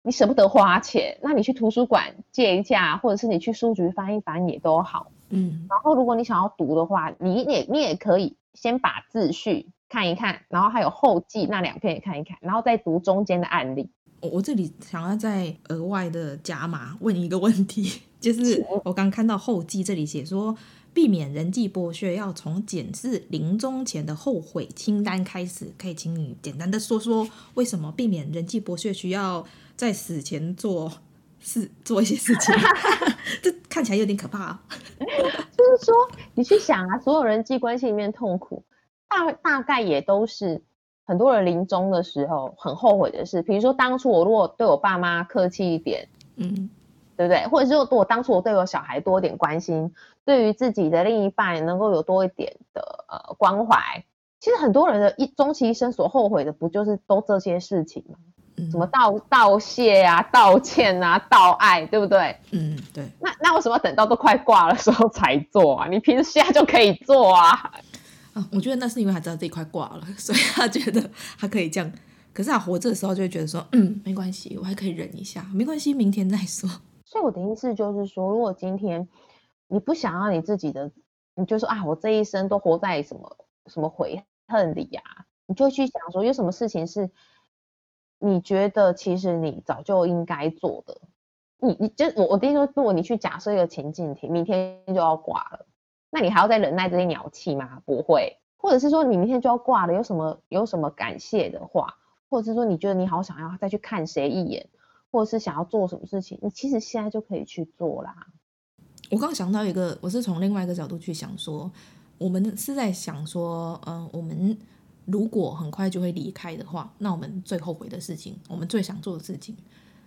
Speaker 2: 你舍不得花钱，那你去图书馆借一下，或者是你去书局翻一翻也都好。嗯。然后，如果你想要读的话，你也你也可以先把自序看一看，然后还有后记那两篇也看一看，然后再读中间的案例。
Speaker 1: 我这里想要再额外的加码问一个问题，就是我刚看到后记这里写说，避免人际剥削要从检视临终前的后悔清单开始，可以请你简单的说说为什么避免人际剥削需要在死前做事做一些事情？这看起来有点可怕啊。
Speaker 2: 就是说，你去想啊，所有人际关系里面痛苦，大大概也都是。很多人临终的时候很后悔的事，比如说当初我如果对我爸妈客气一点，嗯，对不对？或者是说，我当初我对我小孩多一点关心，对于自己的另一半能够有多一点的呃关怀。其实很多人的一终其一生所后悔的，不就是都这些事情吗？什么道道谢啊、道歉啊、道爱，对不对？
Speaker 1: 嗯，对。
Speaker 2: 那那为什么等到都快挂了 时候才做啊？你平时现在就可以做啊。
Speaker 1: 啊，我觉得那是因为他知道自己快挂了，所以他觉得他可以这样。可是他活着的时候就会觉得说，嗯，没关系，我还可以忍一下，没关系，明天再说。
Speaker 2: 所以我的意思就是说，如果今天你不想要你自己的，你就说啊，我这一生都活在什么什么悔恨里呀、啊，你就去想说，有什么事情是。你觉得其实你早就应该做的，你你就我我的意思说，如果你去假设一个情境题，明天就要挂了，那你还要再忍耐这些鸟气吗？不会，或者是说你明天就要挂了，有什么有什么感谢的话，或者是说你觉得你好想要再去看谁一眼，或者是想要做什么事情，你其实现在就可以去做啦。
Speaker 1: 我刚想到一个，我是从另外一个角度去想说，我们是在想说，嗯、我们。如果很快就会离开的话，那我们最后悔的事情，我们最想做的事情。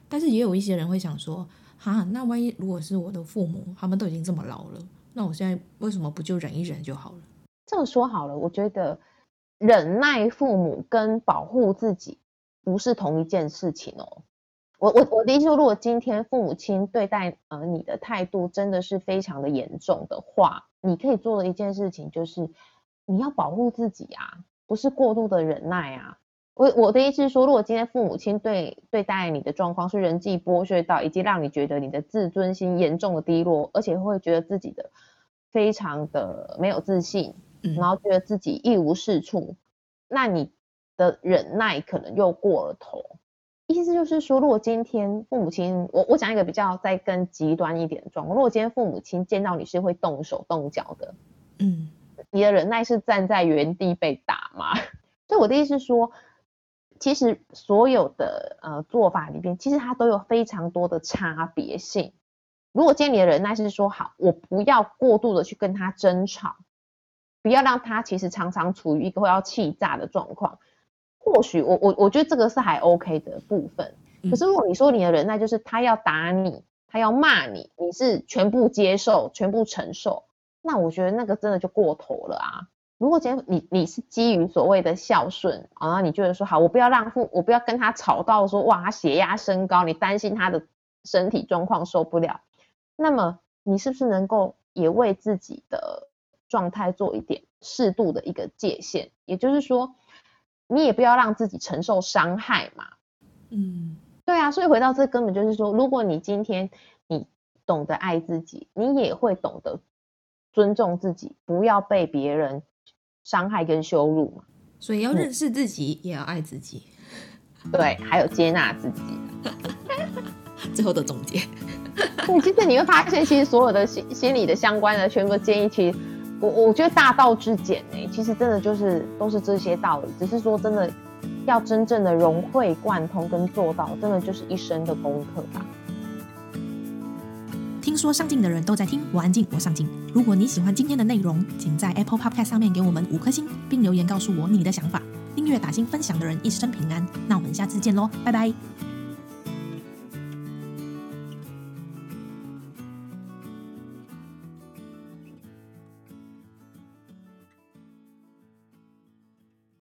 Speaker 1: 但是也有一些人会想说，哈，那万一如果是我的父母，他们都已经这么老了，那我现在为什么不就忍一忍就好了？
Speaker 2: 这么说好了，我觉得忍耐父母跟保护自己不是同一件事情哦。我我我的意思说，如果今天父母亲对待呃你的态度真的是非常的严重的话，你可以做的一件事情就是你要保护自己啊。不是过度的忍耐啊，我我的意思是说，如果今天父母亲对对待你的状况是人际剥削到，以及让你觉得你的自尊心严重的低落，而且会觉得自己的非常的没有自信，然后觉得自己一无是处，那你的忍耐可能又过了头。意思就是说，如果今天父母亲，我我讲一个比较再更极端一点的状况，如果今天父母亲见到你是会动手动脚的，嗯。你的忍耐是站在原地被打吗？所以我的意思是说，其实所有的呃做法里边，其实它都有非常多的差别性。如果今天你的忍耐是说好，我不要过度的去跟他争吵，不要让他其实常常处于一个会要气炸的状况，或许我我我觉得这个是还 OK 的部分。可是如果你说你的忍耐就是他要打你，他要骂你，你是全部接受、全部承受。那我觉得那个真的就过头了啊！如果今天你你是基于所谓的孝顺，然后你觉得说好，我不要让父，我不要跟他吵到说哇，他血压升高，你担心他的身体状况受不了，那么你是不是能够也为自己的状态做一点适度的一个界限？也就是说，你也不要让自己承受伤害嘛。嗯，对啊，所以回到这根本就是说，如果你今天你懂得爱自己，你也会懂得。尊重自己，不要被别人伤害跟羞辱嘛。
Speaker 1: 所以要认识自己，嗯、也要爱自己。
Speaker 2: 对，还有接纳自己。
Speaker 1: 最后的总结。
Speaker 2: 对，其实你会发现，其实所有的心心理的相关的全部建议，其实我我觉得大道至简呢，其实真的就是都是这些道理。只是说真的，要真正的融会贯通跟做到，真的就是一生的功课吧。
Speaker 1: 听说上镜的人都在听，我安静，我上镜。如果你喜欢今天的内容，请在 Apple Podcast 上面给我们五颗星，并留言告诉我你的想法。订阅、打星、分享的人一生平安。那我们下次见喽，拜拜。